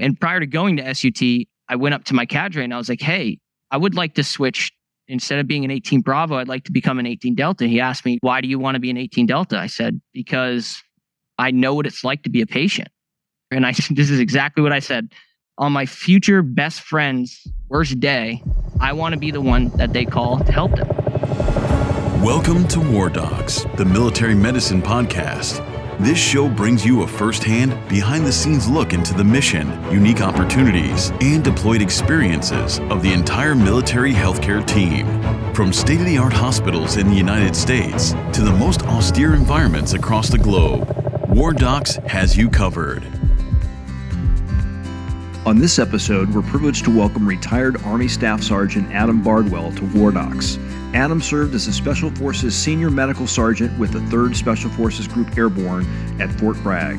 And prior to going to SUT, I went up to my cadre and I was like, hey, I would like to switch. Instead of being an 18 Bravo, I'd like to become an 18 Delta. He asked me, why do you want to be an 18 Delta? I said, because I know what it's like to be a patient. And I this is exactly what I said. On my future best friend's worst day, I want to be the one that they call to help them. Welcome to War Docs, the military medicine podcast. This show brings you a first-hand, behind-the-scenes look into the mission, unique opportunities, and deployed experiences of the entire military healthcare team. From state-of-the-art hospitals in the United States to the most austere environments across the globe, War Docs has you covered. On this episode, we're privileged to welcome retired Army Staff Sergeant Adam Bardwell to War Docs. Adam served as a Special Forces Senior Medical Sergeant with the 3rd Special Forces Group Airborne at Fort Bragg.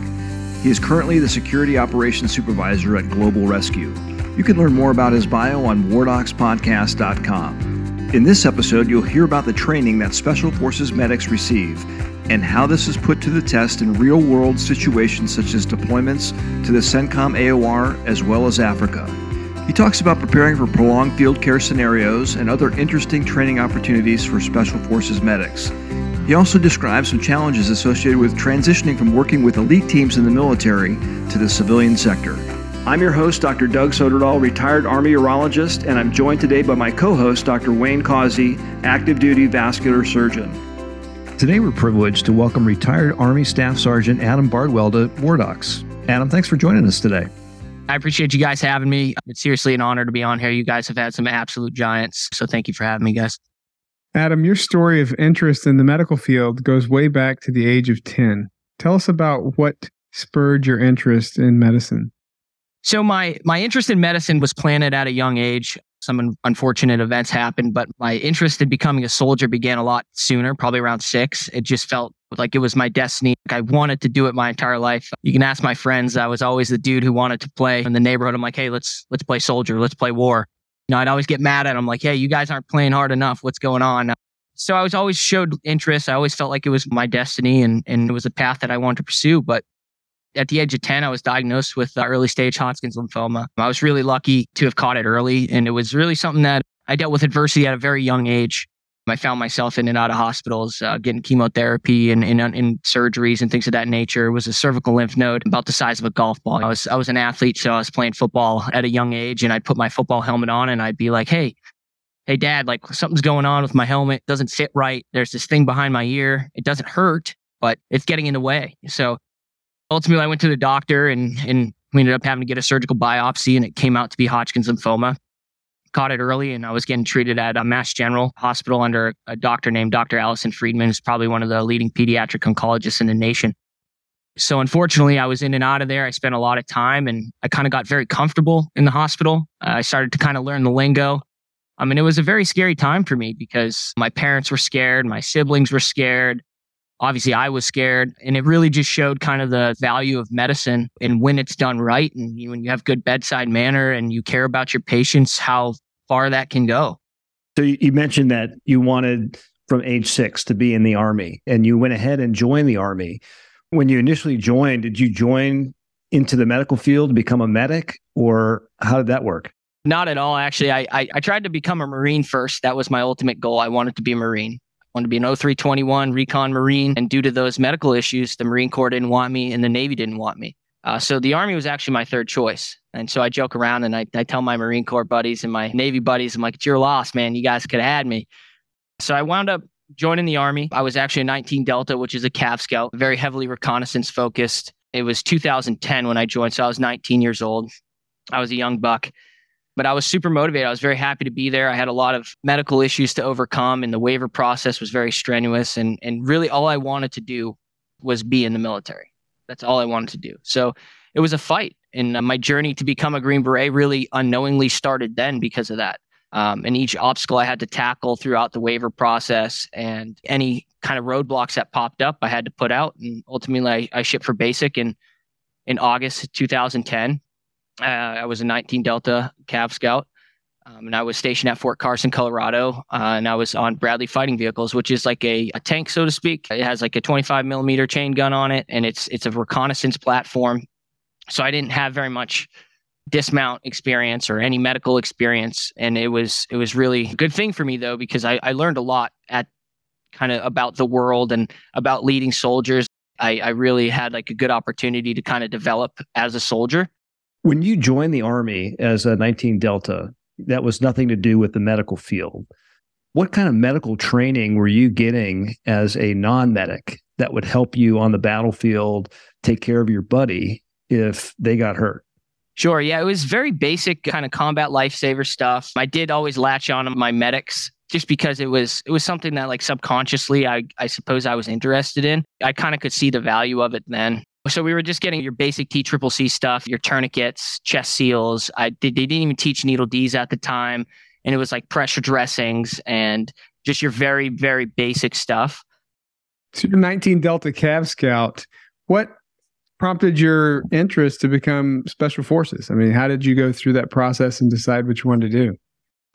He is currently the Security Operations Supervisor at Global Rescue. You can learn more about his bio on wardocspodcast.com. In this episode, you'll hear about the training that Special Forces medics receive and how this is put to the test in real world situations such as deployments to the CENTCOM AOR as well as Africa. He talks about preparing for prolonged field care scenarios and other interesting training opportunities for Special Forces medics. He also describes some challenges associated with transitioning from working with elite teams in the military to the civilian sector. I'm your host, Dr. Doug Soderdahl, retired Army urologist, and I'm joined today by my co host, Dr. Wayne Causey, active duty vascular surgeon. Today, we're privileged to welcome retired Army Staff Sergeant Adam Bardwell to War Docs. Adam, thanks for joining us today. I appreciate you guys having me. It's seriously an honor to be on here. You guys have had some absolute giants. So thank you for having me, guys. Adam, your story of interest in the medical field goes way back to the age of 10. Tell us about what spurred your interest in medicine. So my my interest in medicine was planted at a young age. Some unfortunate events happened, but my interest in becoming a soldier began a lot sooner, probably around 6. It just felt like it was my destiny. I wanted to do it my entire life. You can ask my friends. I was always the dude who wanted to play in the neighborhood. I'm like, hey, let's let's play soldier. Let's play war. You know, I'd always get mad at them, like, hey, you guys aren't playing hard enough. What's going on? So I was always showed interest. I always felt like it was my destiny and and it was a path that I wanted to pursue. But at the age of 10, I was diagnosed with early stage Hodgkin's lymphoma. I was really lucky to have caught it early. And it was really something that I dealt with adversity at a very young age. I found myself in and out of hospitals, uh, getting chemotherapy and, in surgeries and things of that nature. It was a cervical lymph node about the size of a golf ball. I was I was an athlete, so I was playing football at a young age, and I'd put my football helmet on, and I'd be like, "Hey, hey, Dad, like something's going on with my helmet. It doesn't fit right. There's this thing behind my ear. It doesn't hurt, but it's getting in the way." So ultimately, I went to the doctor, and and we ended up having to get a surgical biopsy, and it came out to be Hodgkin's lymphoma caught it early and I was getting treated at a Mass General Hospital under a doctor named Dr. Alison Friedmann, who's probably one of the leading pediatric oncologists in the nation. So unfortunately, I was in and out of there. I spent a lot of time and I kind of got very comfortable in the hospital. Uh, I started to kind of learn the lingo. I mean, it was a very scary time for me because my parents were scared, my siblings were scared. Obviously, I was scared. And it really just showed kind of the value of medicine and when it's done right. And when you have good bedside manner and you care about your patients, how far that can go. So you mentioned that you wanted from age six to be in the army and you went ahead and joined the army. When you initially joined, did you join into the medical field to become a medic or how did that work? Not at all. Actually, I, I, I tried to become a Marine first. That was my ultimate goal. I wanted to be a Marine. Wanted to be an 0321 recon Marine. And due to those medical issues, the Marine Corps didn't want me and the Navy didn't want me. Uh, so the Army was actually my third choice. And so I joke around and I, I tell my Marine Corps buddies and my Navy buddies, I'm like, it's your loss, man. You guys could have had me. So I wound up joining the Army. I was actually a 19 Delta, which is a Cav Scout, very heavily reconnaissance focused. It was 2010 when I joined. So I was 19 years old. I was a young buck, but I was super motivated. I was very happy to be there. I had a lot of medical issues to overcome, and the waiver process was very strenuous. And, and really, all I wanted to do was be in the military. That's all I wanted to do. So it was a fight. And uh, my journey to become a Green Beret really unknowingly started then because of that. Um, and each obstacle I had to tackle throughout the waiver process and any kind of roadblocks that popped up, I had to put out. And ultimately, I, I shipped for basic in, in August 2010. Uh, I was a 19 Delta Cav Scout. Um, and I was stationed at Fort Carson, Colorado, uh, and I was on Bradley fighting vehicles, which is like a, a tank, so to speak. It has like a 25 millimeter chain gun on it, and it's it's a reconnaissance platform so I didn't have very much dismount experience or any medical experience. And it was it was really a good thing for me though, because I, I learned a lot at kind of about the world and about leading soldiers. I, I really had like a good opportunity to kind of develop as a soldier. When you joined the Army as a 19 Delta, that was nothing to do with the medical field. What kind of medical training were you getting as a non medic that would help you on the battlefield take care of your buddy if they got hurt? Sure. Yeah. It was very basic kind of combat lifesaver stuff. I did always latch on to my medics just because it was it was something that like subconsciously I I suppose I was interested in. I kind of could see the value of it then. So we were just getting your basic T triple C stuff, your tourniquets, chest seals. I they, they didn't even teach needle D's at the time, and it was like pressure dressings and just your very very basic stuff. So you're 19 Delta Cav Scout. What prompted your interest to become Special Forces? I mean, how did you go through that process and decide what you wanted to do?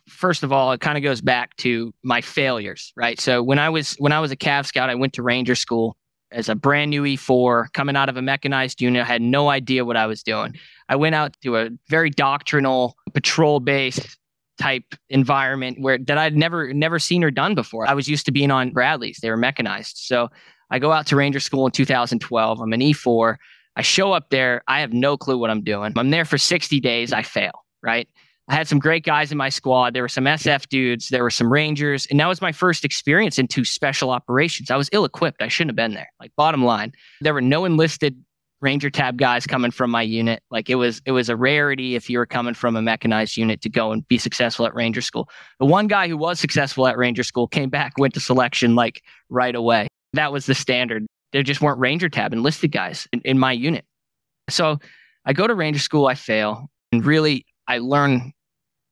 First of all, it kind of goes back to my failures, right? So when I was when I was a Cav Scout, I went to Ranger School as a brand new E4 coming out of a mechanized unit. I had no idea what I was doing. I went out to a very doctrinal patrol based type environment where that I'd never never seen or done before. I was used to being on Bradleys. They were mechanized. So I go out to Ranger School in 2012. I'm an E4. I show up there. I have no clue what I'm doing. I'm there for 60 days. I fail, right? I had some great guys in my squad. There were some SF dudes, there were some Rangers, and that was my first experience into special operations. I was ill equipped. I shouldn't have been there. Like bottom line, there were no enlisted Ranger tab guys coming from my unit. Like it was it was a rarity if you were coming from a mechanized unit to go and be successful at Ranger School. The one guy who was successful at Ranger School came back, went to selection like right away. That was the standard. There just weren't Ranger tab enlisted guys in, in my unit. So I go to Ranger School, I fail, and really I learn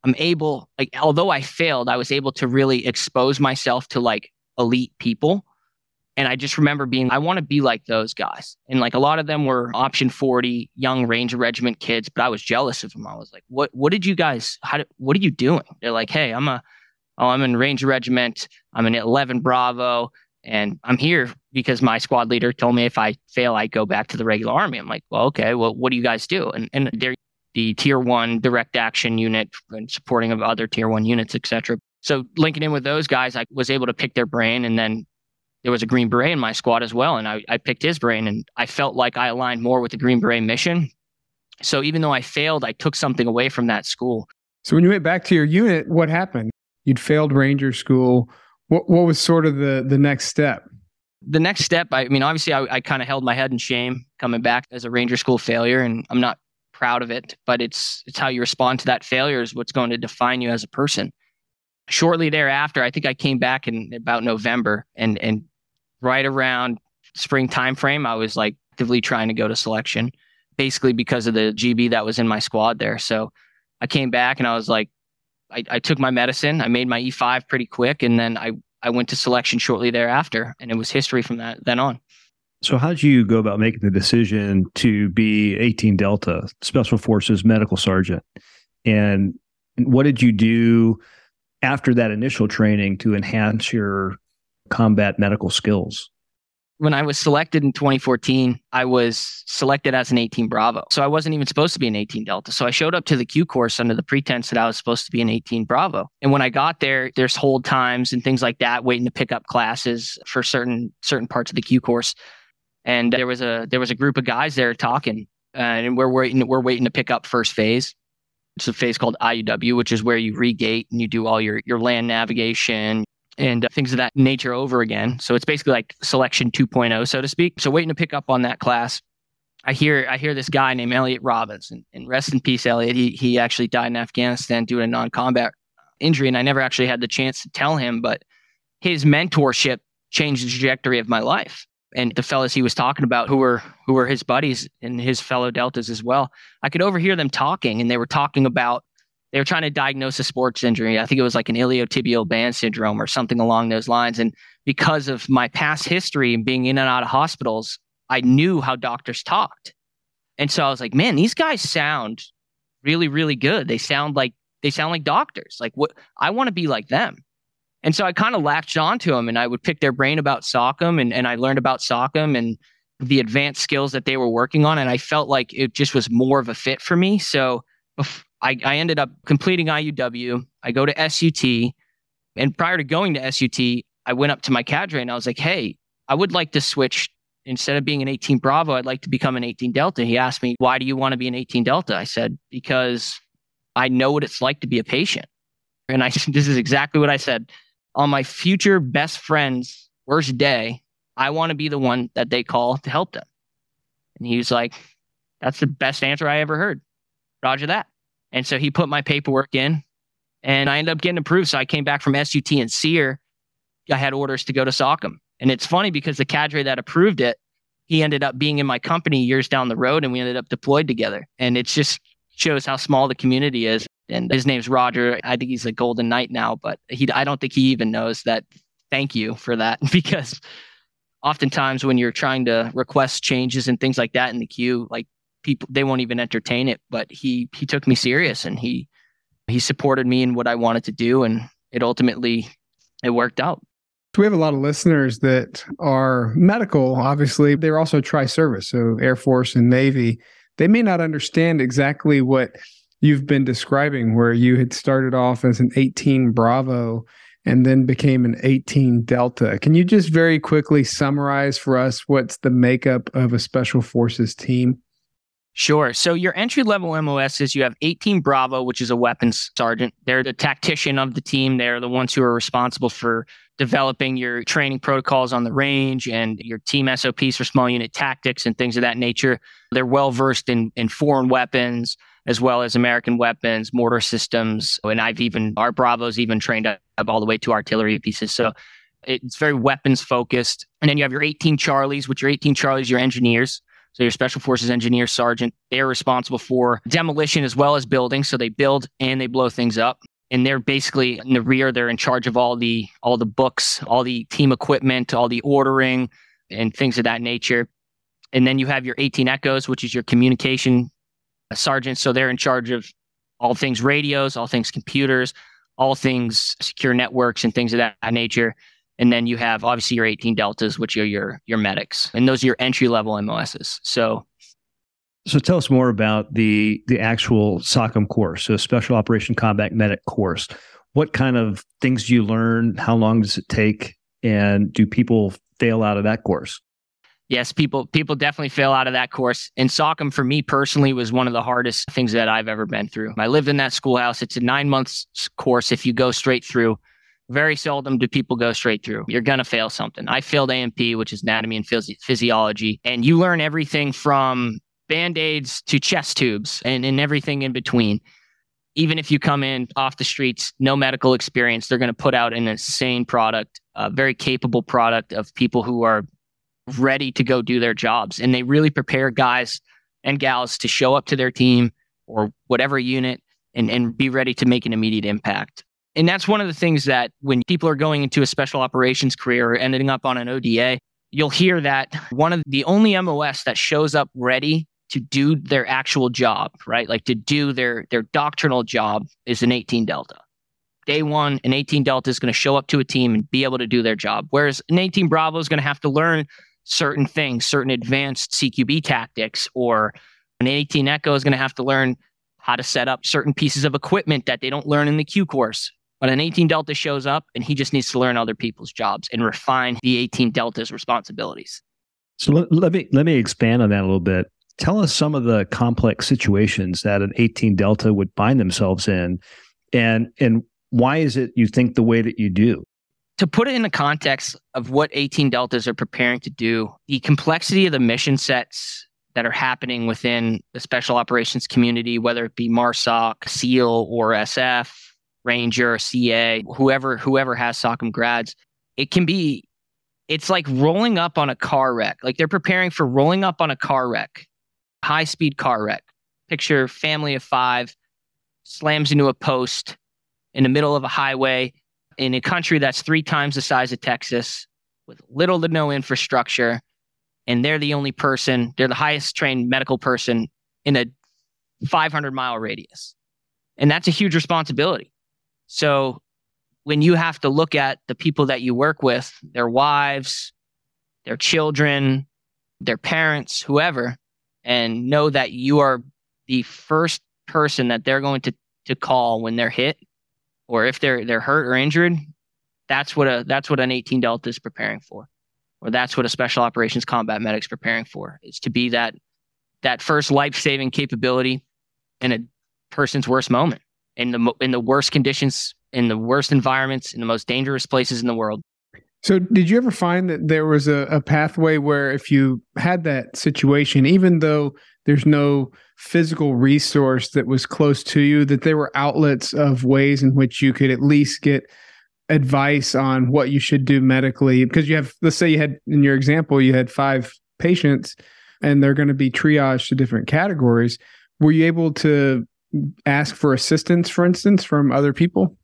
I'm able, like, although I failed, I was able to really expose myself to like elite people. And I just remember being, I want to be like those guys. And like a lot of them were option 40 young Ranger Regiment kids, but I was jealous of them. I was like, what, what did you guys, how did, what are you doing? They're like, hey, I'm a, oh, I'm in Ranger Regiment. I'm an 11 Bravo. And I'm here because my squad leader told me if I fail, I go back to the regular army. I'm like, well, okay, well, what do you guys do? And, and they're the tier one direct action unit and supporting of other tier one units, etc. So linking in with those guys, I was able to pick their brain. And then there was a Green Beret in my squad as well. And I, I picked his brain and I felt like I aligned more with the Green Beret mission. So even though I failed, I took something away from that school. So when you went back to your unit, what happened? You'd failed Ranger school. What what was sort of the the next step? The next step, I mean, obviously, I, I kind of held my head in shame coming back as a Ranger school failure, and I'm not proud of it, but it's it's how you respond to that failure is what's going to define you as a person. Shortly thereafter, I think I came back in about November and and right around spring time frame, I was like actively trying to go to selection, basically because of the GB that was in my squad there. So I came back and I was like, I, I took my medicine, I made my E5 pretty quick, and then I I went to selection shortly thereafter, and it was history from that then on. So, how did you go about making the decision to be 18 Delta Special Forces Medical Sergeant? And what did you do after that initial training to enhance your combat medical skills? When I was selected in 2014, I was selected as an 18 Bravo. So I wasn't even supposed to be an 18 Delta. So I showed up to the Q course under the pretense that I was supposed to be an 18 Bravo. And when I got there, there's hold times and things like that, waiting to pick up classes for certain certain parts of the Q course and there was a there was a group of guys there talking, uh, and we're waiting we're waiting to pick up first phase. It's a phase called IUW, which is where you regate and you do all your your land navigation and uh, things of that nature over again. So it's basically like selection 2.0, so to speak. So waiting to pick up on that class. I hear I hear this guy named Elliot Robinson, and rest in peace, Elliot. He he actually died in Afghanistan due to a non-combat injury, and I never actually had the chance to tell him, but his mentorship changed the trajectory of my life and the fellas he was talking about who were who were his buddies and his fellow deltas as well i could overhear them talking and they were talking about they were trying to diagnose a sports injury. I think it was like an iliotibial band syndrome or something along those lines. And because of my past history and being in and out of hospitals i knew how doctors talked. And so i was like man these guys sound really really good. They sound like they sound like doctors. Like what i want to be like them and so I kind of latched onto them and I would pick their brain about SOCM and, and I learned about SOCM and the advanced skills that they were working on. And I felt like it just was more of a fit for me. So I, I ended up completing IUW. I go to SUT. And prior to going to SUT, I went up to my cadre and I was like, hey, I would like to switch. Instead of being an 18 Bravo, I'd like to become an 18 Delta. He asked me, why do you want to be an 18 Delta? I said, because I know what it's like to be a patient. And I, this is exactly what I said. On my future best friend's worst day, I want to be the one that they call to help them. And he was like, that's the best answer I ever heard. Roger that. And so he put my paperwork in and I ended up getting approved. So I came back from SUT and SERE. I had orders to go to SOCM. And it's funny because the cadre that approved it, he ended up being in my company years down the road and we ended up deployed together. And it just shows how small the community is. And his name's Roger. I think he's a golden knight now, but he I don't think he even knows that. Thank you for that because oftentimes when you're trying to request changes and things like that in the queue, like people they won't even entertain it. But he he took me serious and he he supported me in what I wanted to do, and it ultimately it worked out. So we have a lot of listeners that are medical. Obviously, they're also tri-service, so Air Force and Navy. They may not understand exactly what you've been describing, where you had started off as an 18 Bravo and then became an 18 Delta. Can you just very quickly summarize for us what's the makeup of a Special Forces team? Sure. So your entry level MOS is you have 18 Bravo, which is a weapons sergeant. They're the tactician of the team. They're the ones who are responsible for developing your training protocols on the range and your team SOPs for small unit tactics and things of that nature. They're well versed in, in foreign weapons as well as American weapons, mortar systems. And I've even, our Bravos even trained up all the way to artillery pieces. So it's very weapons focused. And then you have your 18 Charlies, which your 18 Charlies, your engineers. So your special forces engineer sergeant, they're responsible for demolition as well as building. So they build and they blow things up. And they're basically in the rear, they're in charge of all the all the books, all the team equipment, all the ordering and things of that nature. And then you have your 18 Echoes, which is your communication sergeant. So they're in charge of all things radios, all things computers, all things secure networks and things of that nature. And then you have obviously your 18 deltas, which are your your medics, and those are your entry level MOSs. So, so tell us more about the the actual SOCM course, so Special Operation Combat Medic course. What kind of things do you learn? How long does it take? And do people fail out of that course? Yes, people people definitely fail out of that course. And SOCM for me personally was one of the hardest things that I've ever been through. I lived in that schoolhouse. It's a nine months course if you go straight through. Very seldom do people go straight through. You're going to fail something. I failed A&P, which is anatomy and phys- physiology. And you learn everything from band aids to chest tubes and, and everything in between. Even if you come in off the streets, no medical experience, they're going to put out an insane product, a very capable product of people who are ready to go do their jobs. And they really prepare guys and gals to show up to their team or whatever unit and, and be ready to make an immediate impact. And that's one of the things that when people are going into a special operations career or ending up on an ODA, you'll hear that one of the only MOS that shows up ready to do their actual job, right? Like to do their their doctrinal job is an 18 Delta. Day one, an 18 Delta is going to show up to a team and be able to do their job. Whereas an 18 Bravo is going to have to learn certain things, certain advanced CQB tactics, or an 18 Echo is going to have to learn how to set up certain pieces of equipment that they don't learn in the Q course. But an 18 Delta shows up and he just needs to learn other people's jobs and refine the 18 Delta's responsibilities. So let, let me let me expand on that a little bit. Tell us some of the complex situations that an 18 Delta would find themselves in and and why is it you think the way that you do? To put it in the context of what 18 Deltas are preparing to do, the complexity of the mission sets that are happening within the special operations community, whether it be MARSOC, SEAL, or SF, Ranger, CA, whoever whoever has SOCM grads, it can be it's like rolling up on a car wreck. Like they're preparing for rolling up on a car wreck, high speed car wreck. Picture family of five slams into a post in the middle of a highway in a country that's three times the size of Texas with little to no infrastructure. And they're the only person, they're the highest trained medical person in a 500 mile radius. And that's a huge responsibility. So when you have to look at the people that you work with, their wives, their children, their parents, whoever, and know that you are the first person that they're going to to call when they're hit or if they're they're hurt or injured, that's what a that's what an 18 Delta is preparing for. Or that's what a special operations combat medic's preparing for is to be that that first life-saving capability in a person's worst moment in the in the worst conditions in the worst environments in the most dangerous places in the world so, did you ever find that there was a, a, pathway where if you had that situation, even though there's no physical resource that was close to you, that there were outlets of ways in which you could at least get advice on what you should do medically? Because you have, let's say you had, in your example, you had five patients and they're going to be triaged to different categories. Were you able to ask for assistance, for instance, from other people?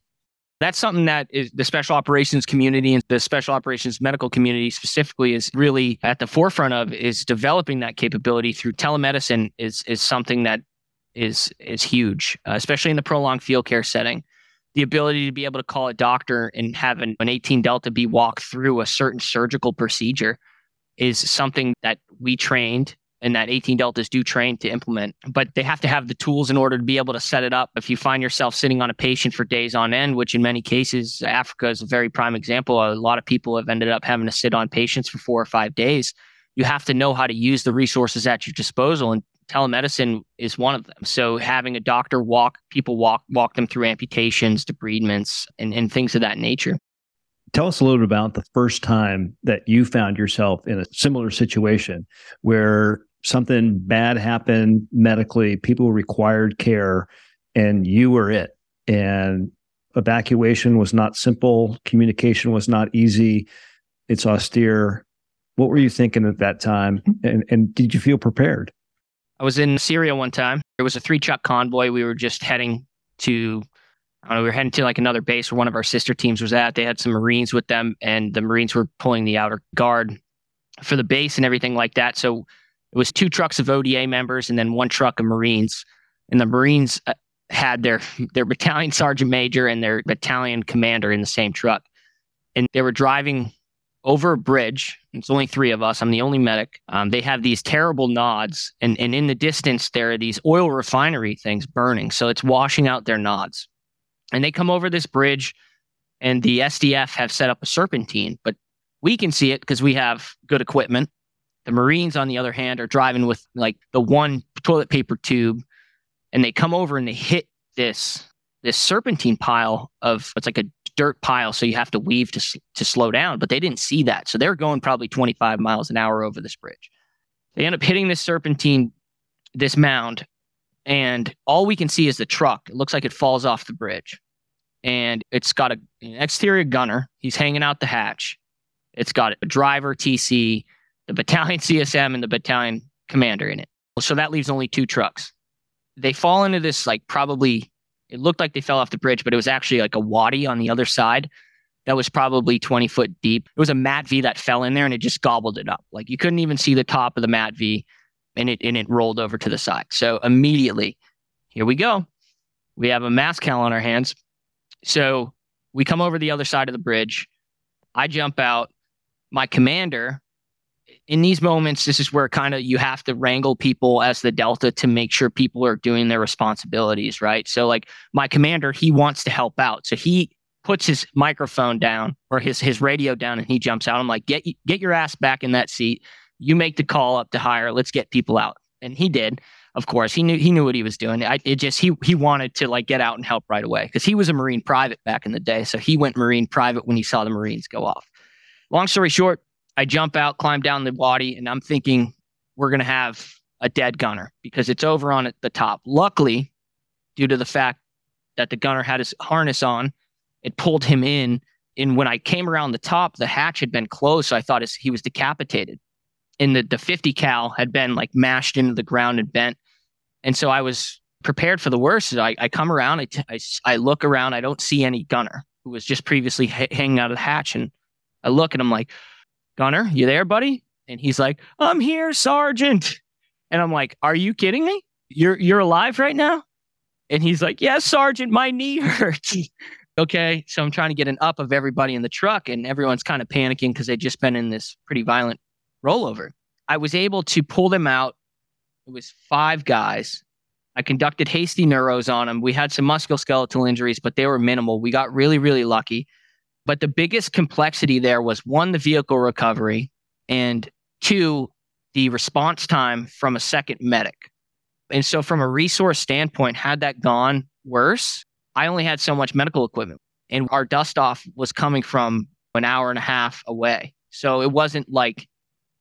That's something that is the special operations community and the special operations medical community specifically is really at the forefront of is developing that capability through telemedicine is is something that is is huge, uh, especially in the prolonged field care setting. The ability to be able to call a doctor and have an, an 18 Delta be walk through a certain surgical procedure is something that we trained and that 18 deltas do train to implement but they have to have the tools in order to be able to set it up. If you find yourself sitting on a patient for days on end which in many cases africa is a very prime example a lot of people have ended up having to sit on patients for four or five days you have to know how to use the resources at your disposal and telemedicine is one of them. So having a doctor walk people walk walk them through amputations debridements and, and things of that nature. Tell us a little bit about the first time that you found yourself in a similar situation where something bad happened medically, people required care, and you were it. And evacuation was not simple, communication was not easy, it's austere. What were you thinking at that time? And, and did you feel prepared? I was in Syria one time. It was a three truck convoy. We were just heading to, I don't know, we were heading to like another base where one of our sister teams was at. They had some Marines with them, and the Marines were pulling the outer guard for the base and everything like that. So it was two trucks of ODA members and then one truck of Marines. And the Marines uh, had their their battalion sergeant major and their battalion commander in the same truck. And they were driving over a bridge. It's only three of us. I'm the only medic. Um, they have these terrible nods, and and in the distance there are these oil refinery things burning, so it's washing out their nods. And they come over this bridge, and the SDF have set up a serpentine, but we can see it because we have good equipment. The Marines, on the other hand, are driving with like the one toilet paper tube, and they come over and they hit this this serpentine pile of it's like a dirt pile, so you have to weave to to slow down. But they didn't see that, so they're going probably 25 miles an hour over this bridge. They end up hitting this serpentine, this mound, and all we can see is the truck. It looks like it falls off the bridge, and it's got a, an exterior gunner. He's hanging out the hatch. It's got a driver TC the battalion CSM and the battalion commander in it. So that leaves only two trucks. They fall into this like probably it looked like they fell off the bridge, but it was actually like a wadi on the other side that was probably 20 foot deep. It was a MATV that fell in there and it just gobbled it up. Like you couldn't even see the top of the MATV and it and it rolled over to the side. So immediately, here we go. We have a mass cal on our hands. So we come over the other side of the bridge. I jump out. My commander in these moments, this is where kind of you have to wrangle people as the Delta to make sure people are doing their responsibilities, right? So, like my commander, he wants to help out. So he puts his microphone down or his his radio down and he jumps out. I'm like, get get your ass back in that seat. You make the call up to higher. Let's get people out. And he did. Of course, he knew he knew what he was doing. I, it just he he wanted to like get out and help right away because he was a Marine private back in the day. So he went Marine private when he saw the Marines go off. Long story short, I jump out, climb down the wadi, and I'm thinking we're going to have a dead gunner because it's over on at the top. Luckily, due to the fact that the gunner had his harness on, it pulled him in. And when I came around the top, the hatch had been closed, so I thought he was decapitated. And the, the 50 cal had been like mashed into the ground and bent. And so I was prepared for the worst. I, I come around, I, t- I, I look around, I don't see any gunner who was just previously hanging out of the hatch. And I look and I'm like, Gunner, you there, buddy? And he's like, I'm here, Sergeant. And I'm like, Are you kidding me? You're you're alive right now? And he's like, Yes, Sergeant, my knee hurts. okay. So I'm trying to get an up of everybody in the truck, and everyone's kind of panicking because they'd just been in this pretty violent rollover. I was able to pull them out. It was five guys, I conducted hasty neuros on them. We had some musculoskeletal injuries, but they were minimal. We got really, really lucky. But the biggest complexity there was one, the vehicle recovery, and two, the response time from a second medic. And so, from a resource standpoint, had that gone worse, I only had so much medical equipment, and our dust off was coming from an hour and a half away. So, it wasn't like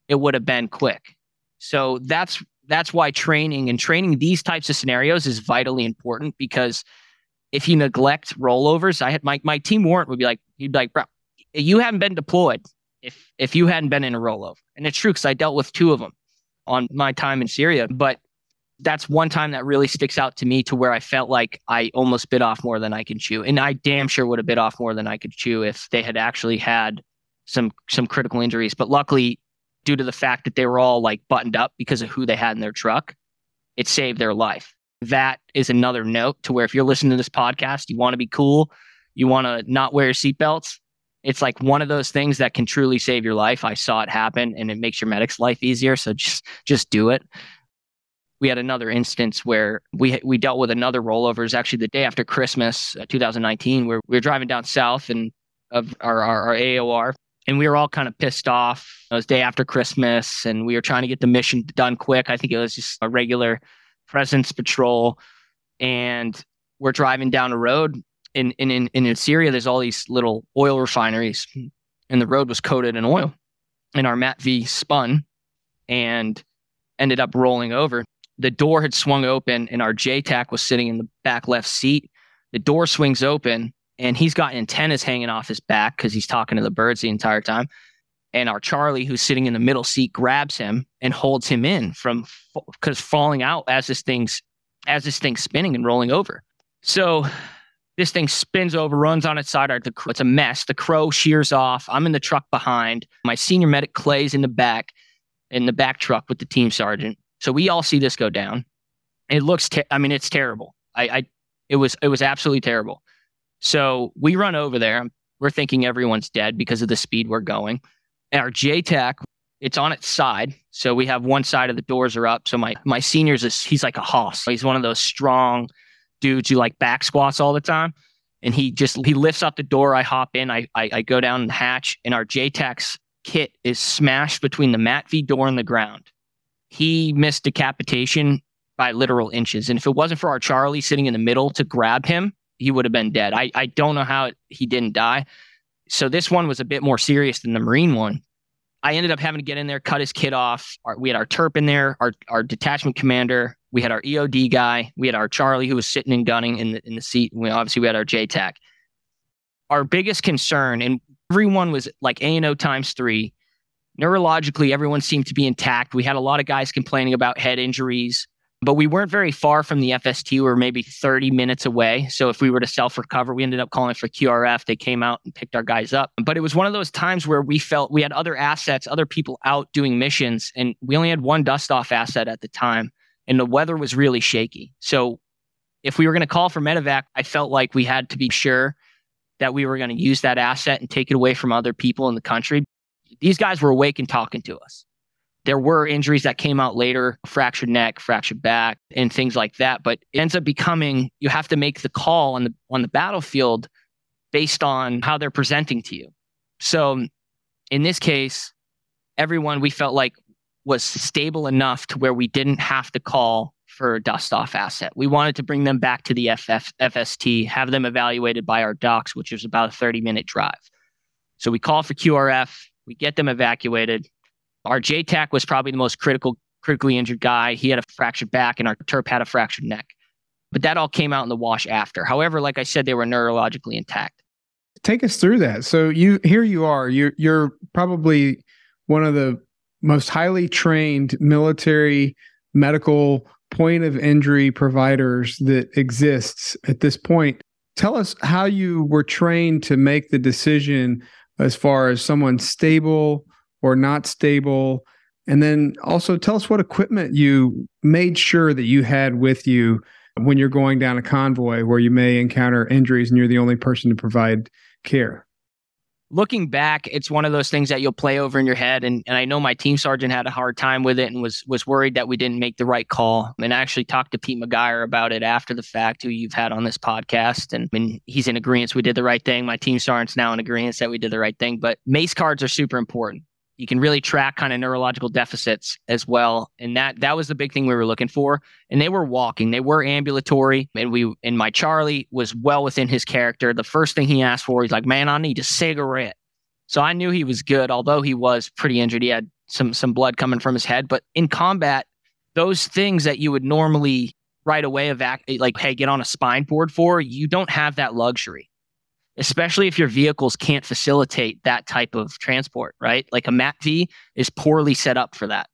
it would have been quick. So, that's that's why training and training these types of scenarios is vitally important because if you neglect rollovers, I had my my team warrant would be like, he'd be like, bro, you haven't been deployed if if you hadn't been in a rollover. And it's true because I dealt with two of them on my time in Syria. But that's one time that really sticks out to me to where I felt like I almost bit off more than I can chew. And I damn sure would have bit off more than I could chew if they had actually had some some critical injuries. But luckily, due to the fact that they were all like buttoned up because of who they had in their truck, it saved their life. That is another note to where if you're listening to this podcast, you want to be cool, you want to not wear your seatbelts. It's like one of those things that can truly save your life. I saw it happen and it makes your medic's life easier. So just just do it. We had another instance where we we dealt with another rollover. It's actually the day after Christmas, uh, 2019, where we were driving down south and of our, our, our AOR and we were all kind of pissed off. It was day after Christmas, and we were trying to get the mission done quick. I think it was just a regular presence patrol, and we're driving down a road. In in in, in Syria, there's all these little oil refineries, and the road was coated in oil. And our MATV spun and ended up rolling over. The door had swung open, and our JTAC was sitting in the back left seat. The door swings open, and he's got antennas hanging off his back because he's talking to the birds the entire time. And our Charlie, who's sitting in the middle seat, grabs him and holds him in from because falling out as this thing's as this thing's spinning and rolling over. So this thing spins over, runs on its side. It's a mess. The crow shears off. I'm in the truck behind. My senior medic Clay's in the back, in the back truck with the team sergeant. So we all see this go down. It looks. Te- I mean, it's terrible. I, I. It was. It was absolutely terrible. So we run over there. We're thinking everyone's dead because of the speed we're going. Our JTAC, it's on its side. So we have one side of the doors are up. So my my seniors is he's like a hoss. He's one of those strong dudes who like back squats all the time. And he just he lifts up the door. I hop in. I I, I go down the hatch, and our JTAC's kit is smashed between the MATV door and the ground. He missed decapitation by literal inches. And if it wasn't for our Charlie sitting in the middle to grab him, he would have been dead. I, I don't know how he didn't die. So this one was a bit more serious than the Marine one. I ended up having to get in there, cut his kit off. Our, we had our Terp in there, our, our detachment commander. We had our EOD guy. We had our Charlie who was sitting and gunning in the, in the seat. We, obviously, we had our JTAC. Our biggest concern, and everyone was like A&O times three. Neurologically, everyone seemed to be intact. We had a lot of guys complaining about head injuries. But we weren't very far from the FST. We were maybe 30 minutes away. So if we were to self recover, we ended up calling for QRF. They came out and picked our guys up. But it was one of those times where we felt we had other assets, other people out doing missions, and we only had one dust off asset at the time. And the weather was really shaky. So if we were going to call for medevac, I felt like we had to be sure that we were going to use that asset and take it away from other people in the country. These guys were awake and talking to us. There were injuries that came out later, fractured neck, fractured back, and things like that. But it ends up becoming you have to make the call on the on the battlefield based on how they're presenting to you. So in this case, everyone we felt like was stable enough to where we didn't have to call for a dust off asset. We wanted to bring them back to the FF, FST, have them evaluated by our docs, which is about a 30 minute drive. So we call for QRF, we get them evacuated, our JTAC was probably the most critical, critically injured guy. He had a fractured back, and our Terp had a fractured neck. But that all came out in the wash after. However, like I said, they were neurologically intact. Take us through that. So you here you are. You're you're probably one of the most highly trained military medical point of injury providers that exists at this point. Tell us how you were trained to make the decision as far as someone stable or not stable? And then also tell us what equipment you made sure that you had with you when you're going down a convoy where you may encounter injuries and you're the only person to provide care. looking back, it's one of those things that you'll play over in your head. And, and I know my team sergeant had a hard time with it and was was worried that we didn't make the right call. And I actually talked to Pete McGuire about it after the fact, who you've had on this podcast. And, and he's in agreement we did the right thing. My team sergeant's now in agreement that we did the right thing. But MACE cards are super important. You can really track kind of neurological deficits as well. And that that was the big thing we were looking for. And they were walking, they were ambulatory. And we and my Charlie was well within his character. The first thing he asked for, he's like, Man, I need a cigarette. So I knew he was good, although he was pretty injured. He had some some blood coming from his head. But in combat, those things that you would normally right away evac like, hey, get on a spine board for, you don't have that luxury especially if your vehicles can't facilitate that type of transport, right? Like a MATV is poorly set up for that.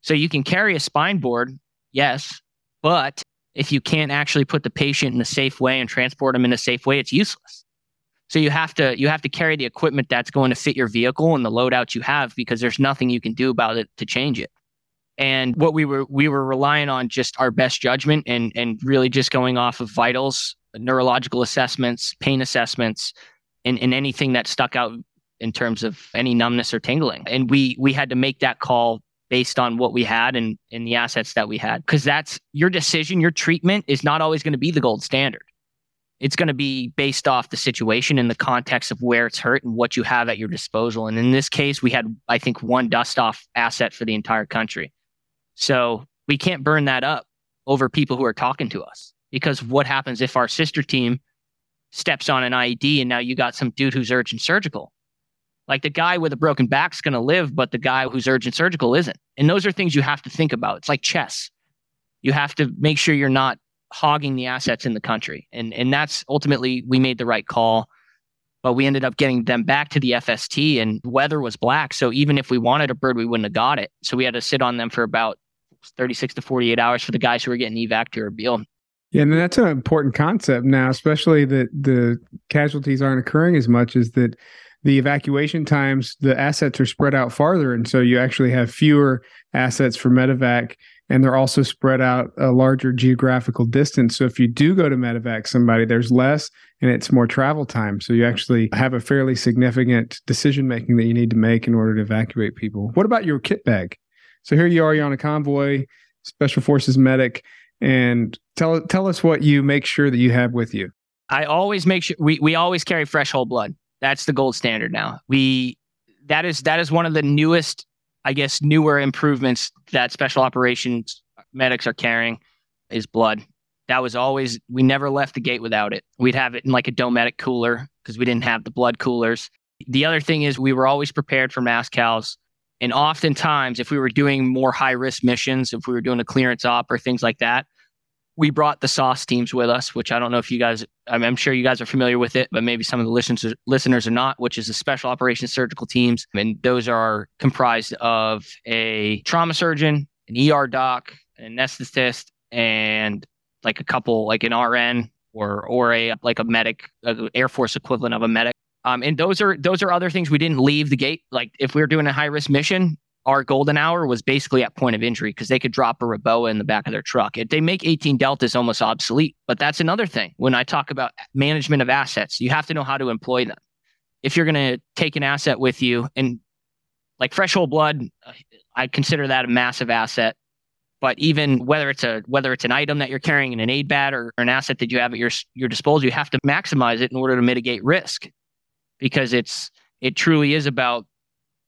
So you can carry a spine board, yes, but if you can't actually put the patient in a safe way and transport them in a safe way, it's useless. So you have to you have to carry the equipment that's going to fit your vehicle and the loadout you have because there's nothing you can do about it to change it. And what we were we were relying on just our best judgment and and really just going off of vitals neurological assessments, pain assessments, and, and anything that stuck out in terms of any numbness or tingling. And we we had to make that call based on what we had and, and the assets that we had. Because that's your decision, your treatment is not always going to be the gold standard. It's going to be based off the situation and the context of where it's hurt and what you have at your disposal. And in this case, we had, I think, one dust off asset for the entire country. So we can't burn that up over people who are talking to us because what happens if our sister team steps on an IED and now you got some dude who's urgent surgical? Like the guy with a broken back's going to live, but the guy who's urgent surgical isn't. And those are things you have to think about. It's like chess. You have to make sure you're not hogging the assets in the country. And and that's ultimately we made the right call. But we ended up getting them back to the FST and weather was black. So even if we wanted a bird, we wouldn't have got it. So we had to sit on them for about 36 to 48 hours for the guys who were getting evac to Erbil. Yeah, and that's an important concept now, especially that the casualties aren't occurring as much as that the evacuation times, the assets are spread out farther. And so you actually have fewer assets for medevac, and they're also spread out a larger geographical distance. So if you do go to medevac somebody, there's less and it's more travel time. So you actually have a fairly significant decision making that you need to make in order to evacuate people. What about your kit bag? So here you are, you're on a convoy, special forces medic and tell tell us what you make sure that you have with you. I always make sure we we always carry fresh whole blood. That's the gold standard now. We that is that is one of the newest, I guess, newer improvements that special operations medics are carrying is blood. That was always we never left the gate without it. We'd have it in like a Dometic cooler because we didn't have the blood coolers. The other thing is we were always prepared for mass cals. And oftentimes, if we were doing more high risk missions, if we were doing a clearance op or things like that, we brought the SOST teams with us, which I don't know if you guys, I'm, sure you guys are familiar with it, but maybe some of the listeners, listeners are not, which is the special operations surgical teams. And those are comprised of a trauma surgeon, an ER doc, an anesthetist, and like a couple, like an RN or, or a, like a medic, a Air Force equivalent of a medic. Um, and those are those are other things we didn't leave the gate. Like if we were doing a high risk mission, our golden hour was basically at point of injury because they could drop a REBOA in the back of their truck. If they make 18 deltas almost obsolete. But that's another thing. When I talk about management of assets, you have to know how to employ them. If you're going to take an asset with you, and like fresh whole blood, I consider that a massive asset. But even whether it's a whether it's an item that you're carrying in an aid bag or, or an asset that you have at your your disposal, you have to maximize it in order to mitigate risk because it's it truly is about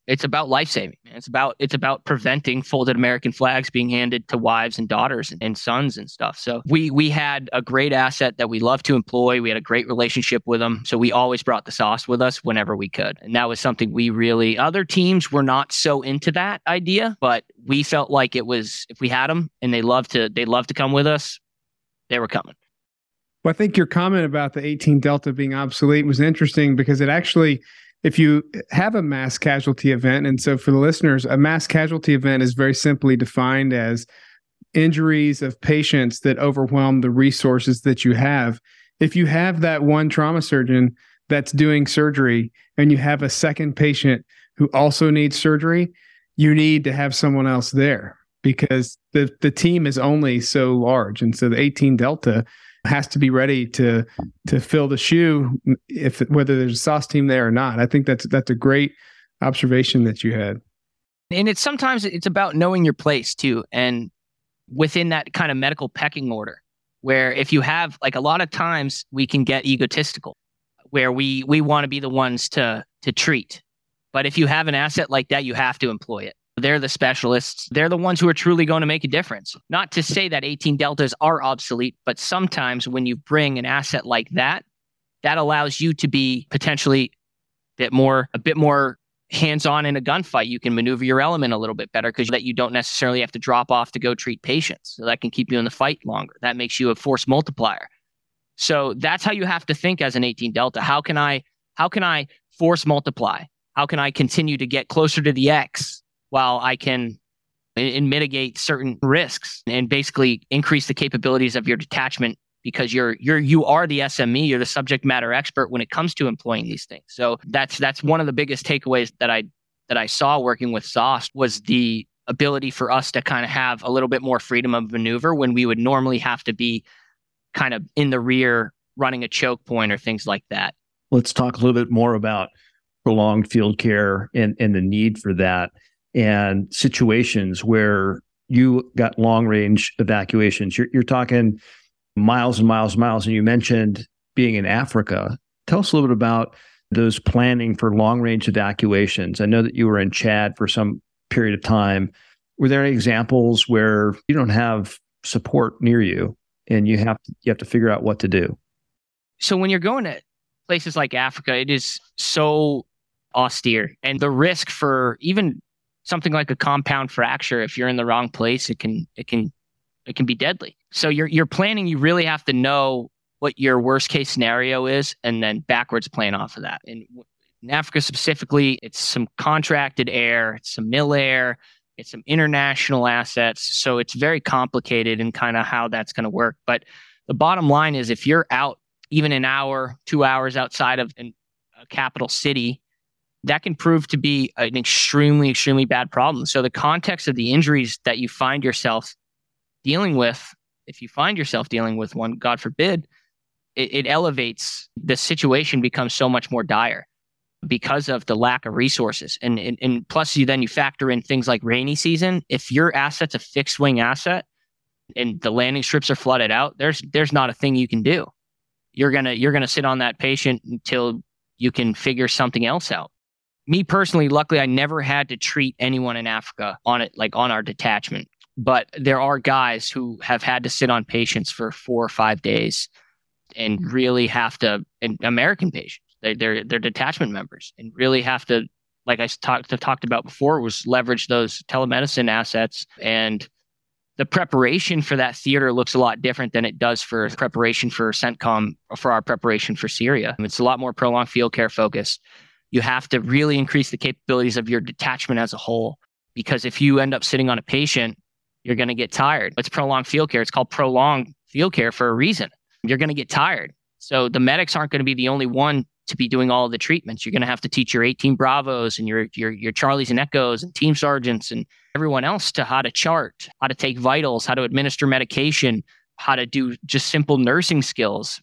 it's about life saving. It's about it's about preventing folded American flags being handed to wives and daughters and, sons and stuff. So we we had a great asset that we love to employ. We had a great relationship with them. So we always brought the SOST with us whenever we could. And that was something we really other teams were not so into that idea, but we felt like it was if we had them and they loved to they loved to come with us, they were coming. Well, I think your comment about the 18 Delta being obsolete was interesting because it actually, if you have a mass casualty event, and so for the listeners, a mass casualty event is very simply defined as injuries of patients that overwhelm the resources that you have. If you have that one trauma surgeon that's doing surgery and you have a second patient who also needs surgery, you need to have someone else there because the the team is only so large and so the 18 delta has to be ready to to fill the shoe if whether there's a SOST team there or not. I think that's that's a great observation that you had. And it's sometimes it's about knowing your place too and within that kind of medical pecking order where if you have like a lot of times we can get egotistical where we we want to be the ones to to treat. But if you have an asset like that, you have to employ it. They're the specialists. They're the ones who are truly going to make a difference. Not to say that 18 deltas are obsolete, but sometimes when you bring an asset like that, that allows you to be potentially a bit more a bit more hands-on in a gunfight. You can maneuver your element a little bit better because that you don't necessarily have to drop off to go treat patients. So that can keep you in the fight longer. That makes you a force multiplier. So that's how you have to think as an 18 delta. How can I how can I force multiply? How can I continue to get closer to the X while I can and mitigate certain risks and basically increase the capabilities of your detachment because you're you're you are the SME, you're the subject matter expert when it comes to employing these things. So that's that's one of the biggest takeaways that I that I saw working with SOST was the ability for us to kind of have a little bit more freedom of maneuver when we would normally have to be kind of in the rear running a choke point or things like that. Let's talk a little bit more about prolonged field care and, and the need for that and situations where you got long range evacuations. You're, you're talking miles and miles and miles. And you mentioned being in Africa. Tell us a little bit about those planning for long range evacuations. I know that you were in Chad for some period of time. Were there any examples where you don't have support near you and you have to, you have to figure out what to do? So when you're going to places like Africa, it is so austere and the risk for even something like a compound fracture if you're in the wrong place it can it can it can be deadly. So you're you're planning you really have to know what your worst case scenario is and then backwards plan off of that. And in africa specifically it's some contracted air it's some mill air it's some international assets. So it's very complicated and kind of how that's going to work. But the bottom line is if you're out even an hour two hours outside of an, a capital city that can prove to be an extremely, extremely bad problem. So, the context of the injuries that you find yourself dealing with, if you find yourself dealing with one, God forbid, it, it elevates the situation becomes so much more dire because of the lack of resources. And, and, and plus, you then you factor in things like rainy season. If your asset's a fixed wing asset and the landing strips are flooded out, there's there's not a thing you can do. You're gonna you're gonna sit on that patient until you can figure something else out me personally, luckily, I never had to treat anyone in Africa on it, like on our detachment. But there are guys who have had to sit on patients for four or five days and really have to, and American patients, they, they're, they're detachment members and really have to, like I talked, talked about before, was leverage those telemedicine assets. And the preparation for that theater looks a lot different than it does for preparation for CENTCOM, for our preparation for Syria. It's a lot more prolonged field care focused you have to really increase the capabilities of your detachment as a whole. Because if you end up sitting on a patient, you're going to get tired. It's prolonged field care. It's called prolonged field care for a reason. You're going to get tired. So the medics aren't going to be the only one to be doing all the treatments. You're going to have to teach your 18 Bravos and your your your Charlies and Echoes and team sergeants and everyone else to how to chart, how to take vitals, how to administer medication, how to do just simple nursing skills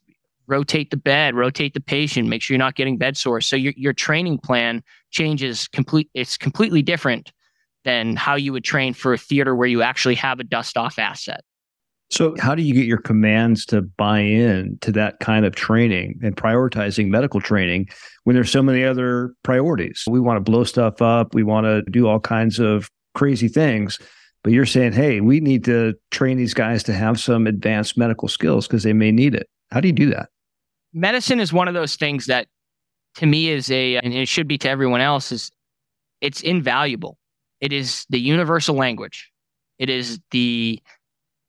rotate the bed, rotate the patient, make sure you're not getting bed sores. So your your training plan changes complete it's completely different than how you would train for a theater where you actually have a dust off asset. So how do you get your commands to buy in to that kind of training and prioritizing medical training when there's so many other priorities? We want to blow stuff up, we want to do all kinds of crazy things. But you're saying, hey, we need to train these guys to have some advanced medical skills because they may need it. How do you do that? Medicine is one of those things that to me is a and it should be to everyone else is it's invaluable. It is the universal language. It is the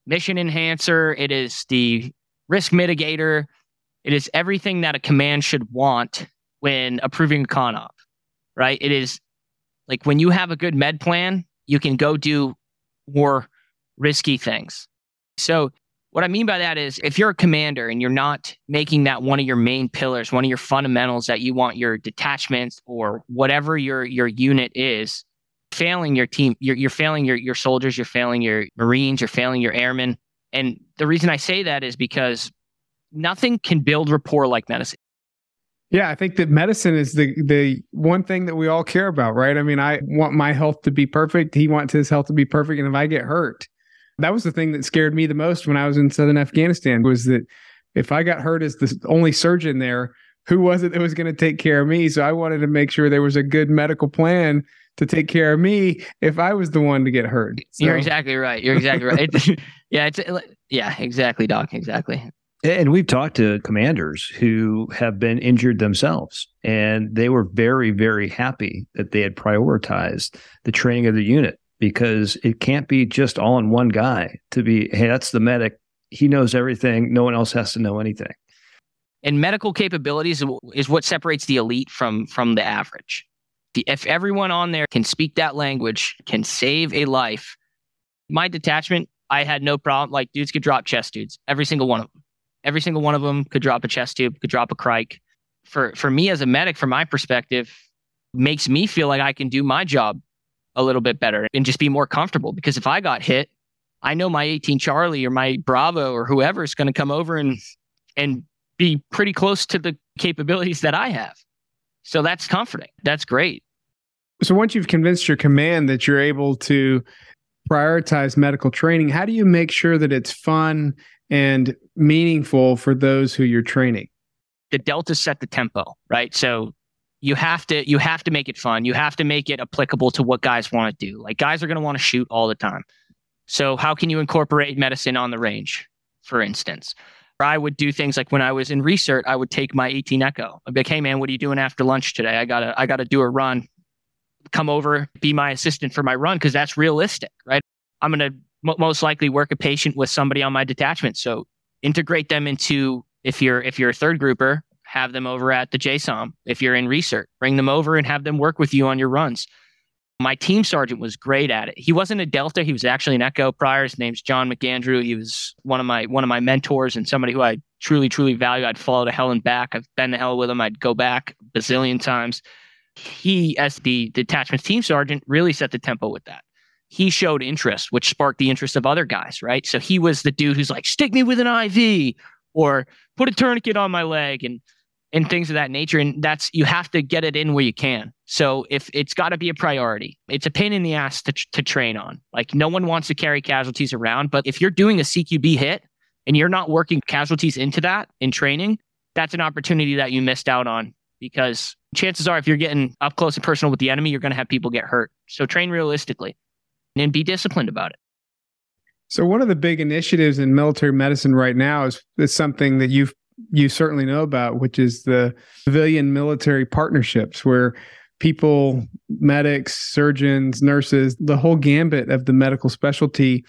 mission enhancer. It is the risk mitigator. It is everything that a command should want when approving a CONOP right? It is like when you have a good med plan you can go do more risky things. So what I mean by that is if you're a commander and you're not making that one of your main pillars, one of your fundamentals that you want your detachments or whatever your your unit is, failing your team, you're, you're failing your, your soldiers, you're failing your Marines, you're failing your airmen. And the reason I say that is because nothing can build rapport like medicine. Yeah, I think that medicine is the the one thing that we all care about, right? I mean, I want my health to be perfect. He wants his health to be perfect, and if I get hurt, that was the thing that scared me the most when I was in southern Afghanistan was that if I got hurt as the only surgeon there, who was it that was going to take care of me? So I wanted to make sure there was a good medical plan to take care of me if I was the one to get hurt. So. You're exactly right. You're exactly right. yeah, it's yeah, exactly, doc, exactly. And we've talked to commanders who have been injured themselves, and they were very, very happy that they had prioritized the training of the unit because it can't be just all in one guy to be, hey, that's the medic. He knows everything. No one else has to know anything. And medical capabilities is what separates the elite from from the average. The, if everyone on there can speak that language, can save a life, my detachment, I had no problem. Like dudes could drop chest tubes, every single one of them every single one of them could drop a chest tube, could drop a crike. For for me as a medic, from my perspective, makes me feel like I can do my job a little bit better and just be more comfortable. Because if I got hit, I know my 18 Charlie or my Bravo or whoever is going to come over and and be pretty close to the capabilities that I have. So that's comforting. That's great. So once you've convinced your command that you're able to prioritize medical training, how do you make sure that it's fun and meaningful for those who you're training? The delta set the tempo, right? So you have to you have to make it fun. You have to make it applicable to what guys want to do. Like guys are going to want to shoot all the time. So how can you incorporate medicine on the range, for instance? I would do things like when I was in research, I would take my 18 Echo. I'd be like, hey man, what are you doing after lunch today? I gotta I gotta do a run. Come over, be my assistant for my run because that's realistic, right? I'm gonna most likely work a patient with somebody on my detachment. So integrate them into if you're if you're a third grouper, have them over at the JSOM. If you're in research, bring them over and have them work with you on your runs. My team sergeant was great at it. He wasn't a Delta; he was actually an Echo prior. His name's John McAndrew. He was one of my one of my mentors and somebody who I truly truly value. I'd follow to hell and back. I've been to hell with him. I'd go back a bazillion times. He, as the detachment team sergeant, really set the tempo with that he showed interest, which sparked the interest of other guys, right? So he was the dude who's like, stick me with an IV or put a tourniquet on my leg and and things of that nature. And that's you have to get it in where you can. So if it's got to be a priority, it's a pain in the ass to, to train on. Like no one wants to carry casualties around, but if you're doing a CQB hit and you're not working casualties into that in training, that's an opportunity that you missed out on because chances are if you're getting up close and personal with the enemy, you're going to have people get hurt. So train realistically and be disciplined about it. So one of the big initiatives in military medicine right now is, is something that you've you certainly know about, which is the civilian military partnerships, where people, medics, surgeons, nurses, the whole gambit of the medical specialty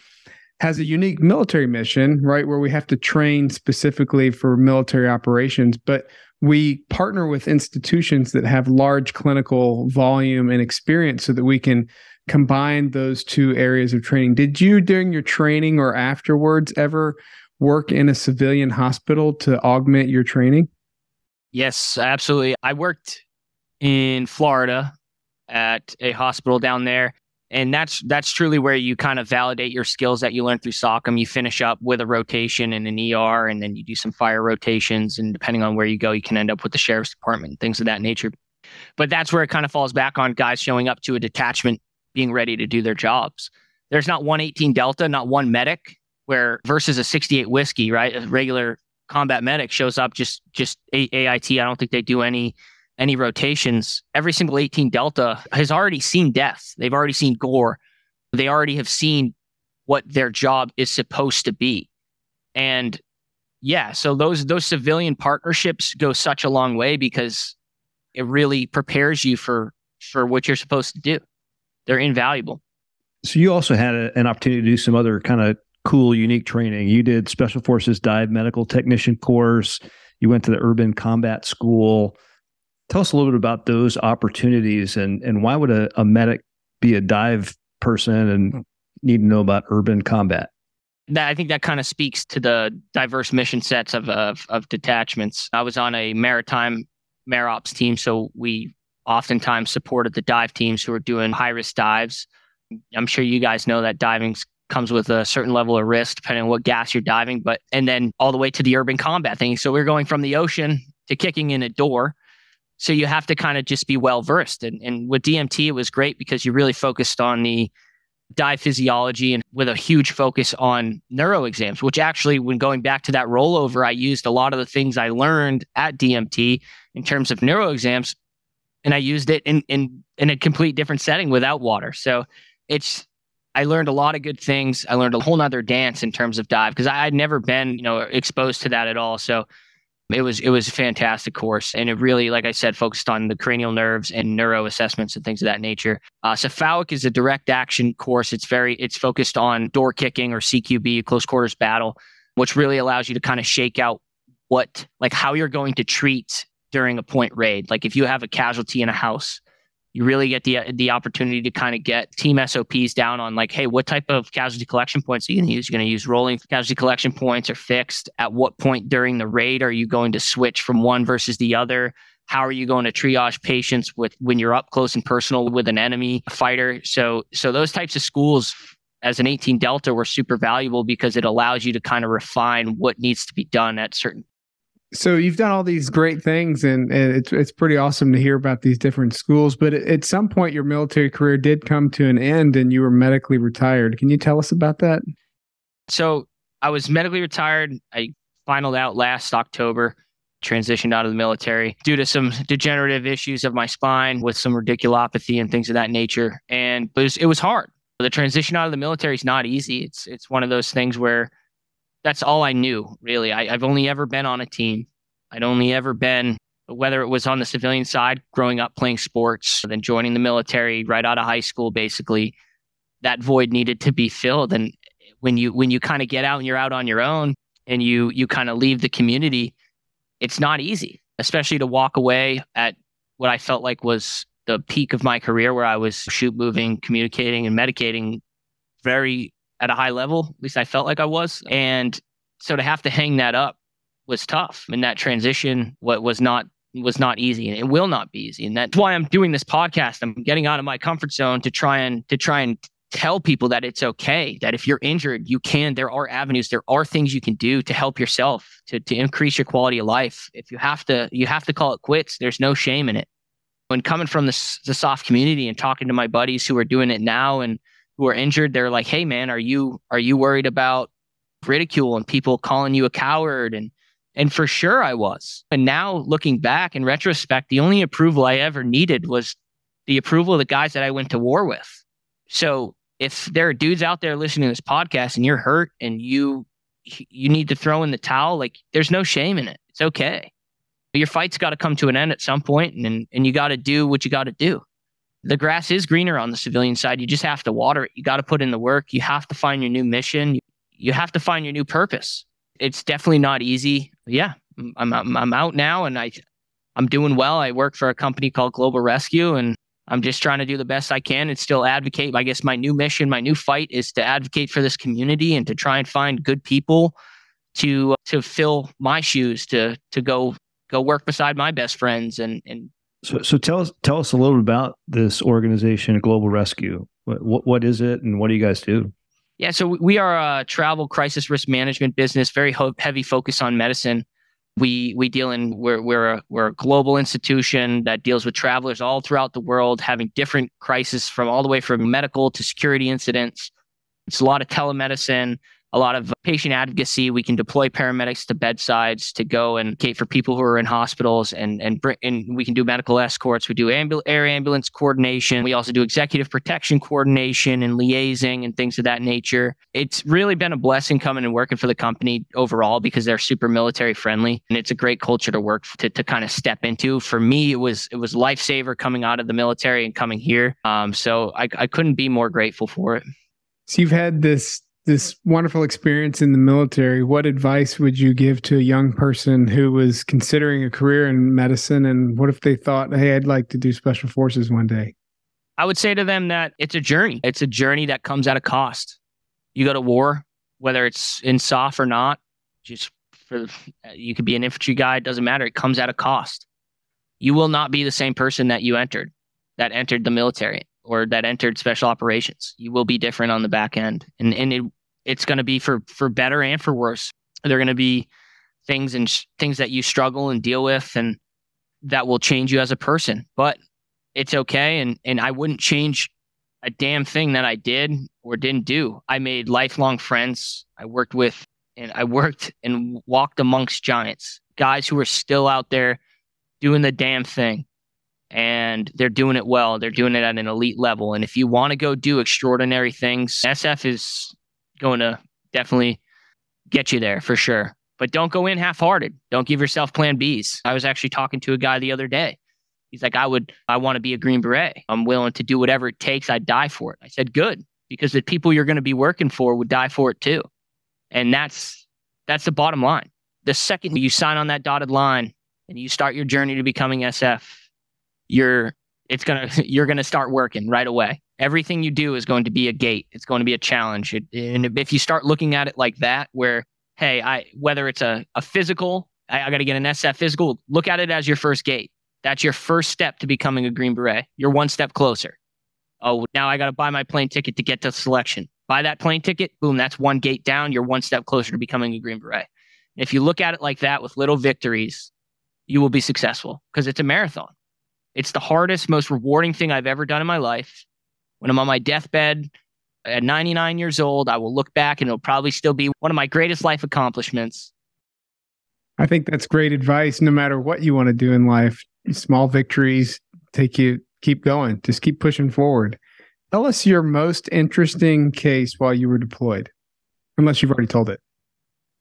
has a unique military mission, right? Where we have to train specifically for military operations, but we partner with institutions that have large clinical volume and experience so that we can combine those two areas of training. Did you, during your training or afterwards, ever work in a civilian hospital to augment your training? Yes, absolutely. I worked in Florida at a hospital down there. And that's that's truly where you kind of validate your skills that you learned through SOCM. You finish up with a rotation in an ER, and then you do some fire rotations. And depending on where you go, you can end up with the sheriff's department, things of that nature. But that's where it kind of falls back on guys showing up to a detachment being ready to do their jobs. There's not 118 Delta, not one medic where versus a 68 whiskey, right? A regular combat medic shows up just just AIT. I don't think they do any any rotations. Every single 18 Delta has already seen death. They've already seen gore. They already have seen what their job is supposed to be. And yeah, so those those civilian partnerships go such a long way because it really prepares you for for what you're supposed to do they're invaluable. So you also had a, an opportunity to do some other kind of cool, unique training. You did Special Forces Dive Medical Technician course. You went to the Urban Combat School. Tell us a little bit about those opportunities and and why would a, a medic be a dive person and hmm. need to know about urban combat? That I think that kind of speaks to the diverse mission sets of, of of detachments. I was on a maritime MAROPS team, so we oftentimes supported the dive teams who are doing high risk dives. I'm sure you guys know that diving's comes with a certain level of risk depending on what gas you're diving, but and then all the way to the urban combat thing. So we're going from the ocean to kicking in a door. So you have to kind of just be well versed. And, and with DMT, it was great because you really focused on the dive physiology and with a huge focus on neuro exams, which actually, when going back to that rollover, I used a lot of the things I learned at DMT in terms of neuro exams, and I used it in in in a complete different setting without water. So it's I learned a lot of good things. I learned a whole nother dance in terms of dive because I had never been, you know, exposed to that at all. So it was it was a fantastic course, and it really, like I said, focused on the cranial nerves and neuro assessments and things of that nature. Uh, SFAUC is a direct action course. It's very it's focused on door kicking or CQB, close quarters battle, which really allows you to kind of shake out what like how you're going to treat during a point raid. Like if you have a casualty in a house, you really get the the opportunity to kind of get team SOPs down on like, hey, what type of casualty collection points are you going to use? You're going to use rolling casualty collection points or fixed. At what point during the raid are you going to switch from one versus the other? How are you going to triage patients with when you're up close and personal with an enemy fighter? So so those types of schools as an 18 Delta were super valuable because it allows you to kind of refine what needs to be done at certain so you've done all these great things and, and, it's it's pretty awesome to hear about these different schools but at some point your military career did come to an end and you were medically retired. Can you tell us about that? So i was medically retired. I finaled out last october transitioned out of the military due to some degenerative issues of my spine with some radiculopathy and things of that nature. And it was, it was hard. The transition out of the military is not easy. It's it's one of those things where that's all I knew, really. I, I've only ever been on a team. I'd only ever been, whether it was on the civilian side, growing up playing sports, then joining the military right out of high school, basically, that void needed to be filled. And when you when you kind of get out and you're out on your own and you you kind of leave the community, it's not easy, especially to walk away at what I felt like was the peak of my career where I was shoot moving, communicating and medicating very at a high level. At least I felt like I was. And so to have to hang that up was tough. And that transition what was not was not easy and it will not be easy. And that's why I'm doing this podcast. I'm getting out of my comfort zone to try and to try and tell people that it's okay that if you're injured you can there are avenues there are things you can do to help yourself to, to increase your quality of life if you have to you have to call it quits there's no shame in it when coming from the, the SOF community and talking to my buddies who are doing it now and who are injured, they're like, "Hey, man, are you are you worried about ridicule and people calling you a coward?" And and for sure, I was. And now looking back in retrospect, the only approval I ever needed was the approval of the guys that I went to war with. So if there are dudes out there listening to this podcast and you're hurt and you you need to throw in the towel, like there's no shame in it. It's okay. Your fight's got to come to an end at some point and and you got to do what you got to do the grass is greener on the civilian side. You just have to water it. You got to put in the work. You have to find your new mission. You have to find your new purpose. It's definitely not easy. Yeah, I'm, I'm, I'm out now and I, I'm doing well. I work for a company called Global Rescue and I'm just trying to do the best I can and still advocate. I guess my new mission, my new fight is to advocate for this community and to try and find good people to to fill my shoes to to go go work beside my best friends and and so, so tell us tell us a little bit about this organization, Global Rescue. What, what, what is it, and what do you guys do? Yeah, so we are a travel crisis risk management business, very ho- heavy focus on medicine. We we deal in we're we're a, we're a global institution that deals with travelers all throughout the world, having different crises from all the way from medical to security incidents. It's a lot of telemedicine, a lot of patient advocacy. We can deploy paramedics to bedsides to go and gate for people who are in hospitals, and and, bring, and we can do medical escorts. We do air ambulance coordination. We also do executive protection coordination and liaising and things of that nature. It's really been a blessing coming and working for the company overall because they're super military friendly, and it's a great culture to work to to kind of step into. For me, it was it was lifesaver coming out of the military and coming here. Um, so I I couldn't be more grateful for it. So you've had this this wonderful experience in the military, what advice would you give to a young person who was considering a career in medicine? And what if they thought, hey, I'd like to do special forces one day? I would say to them that it's a journey. It's a journey that comes at a cost. You go to war, whether it's in soft or not, just for you could be an infantry guy, it doesn't matter. It comes at a cost. You will not be the same person that you entered, that entered the military. Or that entered special operations. You will be different on the back end. And and it it's going to be for for better and for worse. They're going to be things and sh- things that you struggle and deal with and that will change you as a person. But it's okay and and I wouldn't change a damn thing that I did or didn't do. I made lifelong friends. I worked with and I worked and walked amongst giants, guys who are still out there doing the damn thing. And they're doing it well. They're doing it at an elite level. And if you want to go do extraordinary things, SF is going to definitely get you there for sure. But don't go in half hearted. Don't give yourself plan Bs. I was actually talking to a guy the other day. He's like, I would, I want to be a Green Beret. I'm willing to do whatever it takes. I'd die for it. I said, good, because the people you're going to be working for would die for it too. And that's, that's the bottom line. The second you sign on that dotted line and you start your journey to becoming SF, you're, it's going to, you're to start working right away. Everything you do is going to be a gate. It's going to be a challenge. It, and if you start looking at it like that, where, hey, I, whether it's a, a physical, I, I got to get an SF physical, look at it as your first gate that's your first step to becoming a Green Beret. You're one step closer. Oh, now I got to buy my plane ticket to get to selection. Buy that plane ticket, boom, that's one gate down. You're one step closer to becoming a Green Beret. If you look at it like that with little victories, you will be successful because it's a marathon. It's the hardest, most rewarding thing I've ever done in my life. When I'm on my deathbed at 99 years old, I will look back and it'll probably still be one of my greatest life accomplishments. I think that's great advice. No matter what you want to do in life small victories take you keep going. Just keep pushing forward. Tell us your most interesting case while you were deployed unless you've already told it.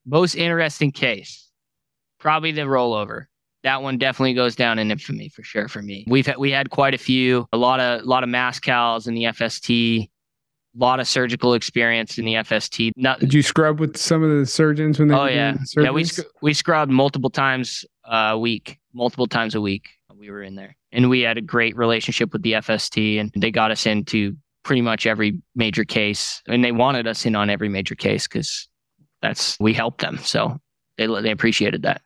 Most interesting case. Probably the rollover that one definitely goes down in infamy for sure for me we've had, we had quite a few a lot of a lot of MASCALs in the FST a lot of surgical experience in the FST. Not, Did you scrub with some of the surgeons when they? Oh yeah, yeah. We we scrubbed multiple times a week multiple times a week. We were in there and we had a great relationship with the FST and they got us into pretty much every major case and they wanted us in on every major case because that's we helped them. So they, they appreciated that.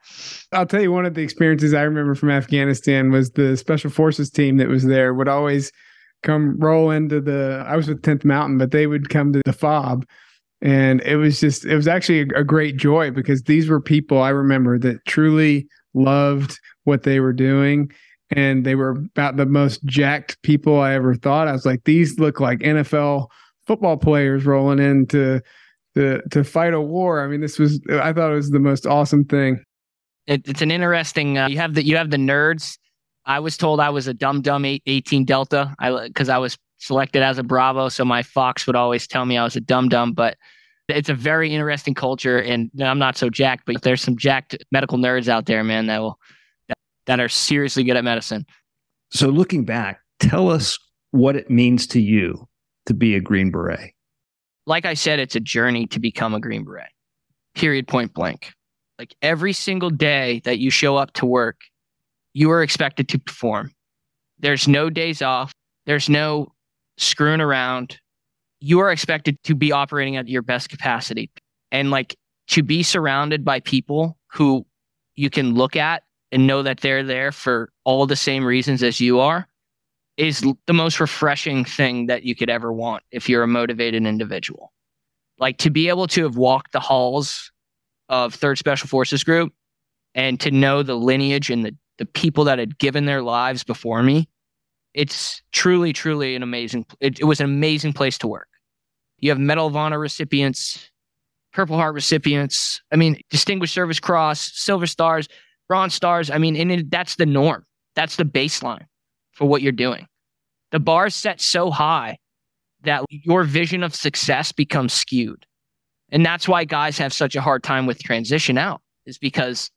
I'll tell you one of the experiences I remember from Afghanistan was the special forces team that was there would always come roll into the I was with 10th Mountain, but they would come to the FOB and it was just it was actually a, a great joy because these were people I remember that truly loved what they were doing and they were about the most jacked people I ever thought. I was like, these look like NFL football players rolling in to to, to fight a war. I mean, this was I thought it was the most awesome thing. It, it's an interesting. Uh, you have the you have the nerds. I was told I was a dumb dumb 18 Delta. I because I was selected as a Bravo, so my Fox would always tell me I was a dumb dumb. But it's a very interesting culture, and I'm not so jacked, but there's some jacked medical nerds out there, man, that will that, that are seriously good at medicine. So, looking back, tell us what it means to you to be a Green Beret. Like I said, it's a journey to become a Green Beret. Period. Point blank. Like every single day that you show up to work, you are expected to perform. There's no days off. There's no screwing around you are expected to be operating at your best capacity and like to be surrounded by people who you can look at and know that they're there for all the same reasons as you are is the most refreshing thing that you could ever want if you're a motivated individual. Like to be able to have walked the halls of 3rd Special Forces Group and to know the lineage and the, the people that had given their lives before me, it's truly, truly an amazing, it, it was an amazing place to work. You have Medal of Honor recipients, Purple Heart recipients. I mean, Distinguished Service Cross, Silver Stars, Bronze Stars. I mean, and it, that's the norm. That's the baseline for what you're doing. The bar is set so high that your vision of success becomes skewed. And that's why guys have such a hard time with transition out, is because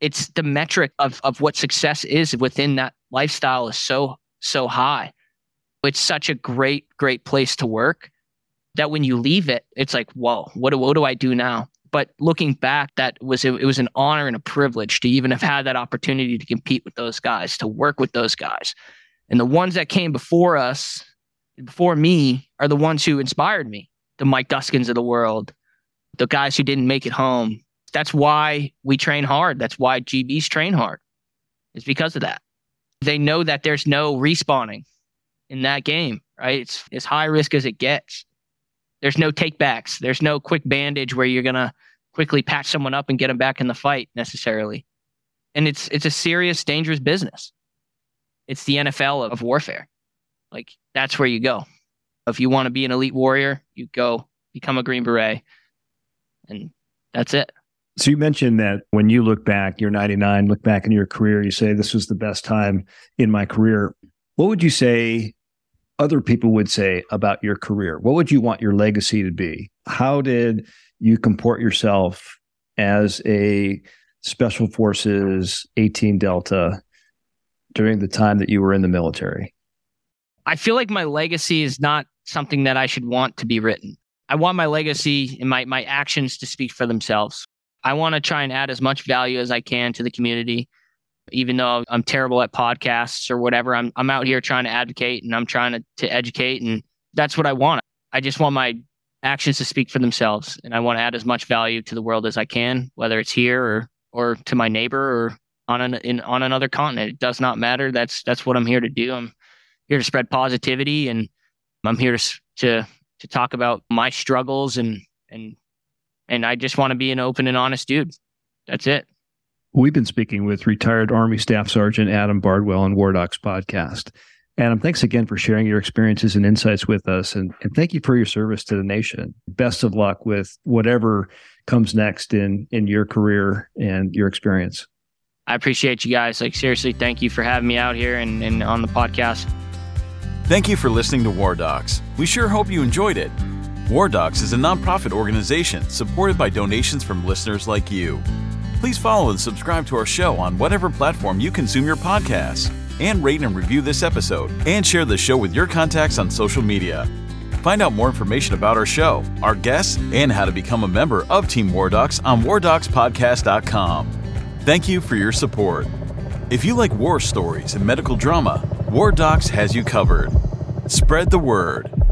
it's the metric of, of what success is within that lifestyle is so, so high. It's such a great, great place to work that when you leave it, it's like, whoa, what what do I do now? But looking back, that was it, it was an honor and a privilege to even have had that opportunity to compete with those guys, to work with those guys. And the ones that came before us, before me, are the ones who inspired me. The Mike Duskins of the world, the guys who didn't make it home. That's why we train hard. That's why GBs train hard. It's because of that. They know that there's no respawning in that game, right? It's as high risk as it gets. There's no takebacks. There's no quick bandage where you're gonna quickly patch someone up and get them back in the fight necessarily. And it's it's a serious, dangerous business. It's the NFL of warfare. Like that's where you go. If you want to be an elite warrior, you go become a Green Beret, and that's it. So you mentioned that when you look back, you're 99, look back in your career, you say this was the best time in my career. What would you say other people would say about your career? What would you want your legacy to be? How did you comport yourself as a special forces 18 Delta during the time that you were in the military? I feel like my legacy is not something that I should want to be written. I want my legacy and my, my actions to speak for themselves. I want to try and add as much value as I can to the community. Even though I'm terrible at podcasts or whatever, I'm I'm out here trying to advocate and I'm trying to, to educate and that's what I want. I just want my actions to speak for themselves and I want to add as much value to the world as I can, whether it's here or or to my neighbor or on an in on another continent. It does not matter. That's that's what I'm here to do. I'm here to spread positivity and I'm here to to to talk about my struggles and and and I just want to be an open and honest dude. That's it. We've been speaking with retired Army Staff Sergeant Adam Bardwell on War Docs podcast. Adam, thanks again for sharing your experiences and insights with us. And, and thank you for your service to the nation. Best of luck with whatever comes next in, in your career and your experience. I appreciate you guys. Like, seriously, thank you for having me out here and, and on the podcast. Thank you for listening to War Docs. We sure hope you enjoyed it. War Docs is a nonprofit organization supported by donations from listeners like you. Please follow and subscribe to our show on whatever platform you consume your podcasts, and rate and review this episode, and share the show with your contacts on social media. Find out more information about our show, our guests, and how to become a member of Team War Docs on WarDocsPodcast.com. Thank you for your support. If you like war stories and medical drama, War Docs has you covered. Spread the word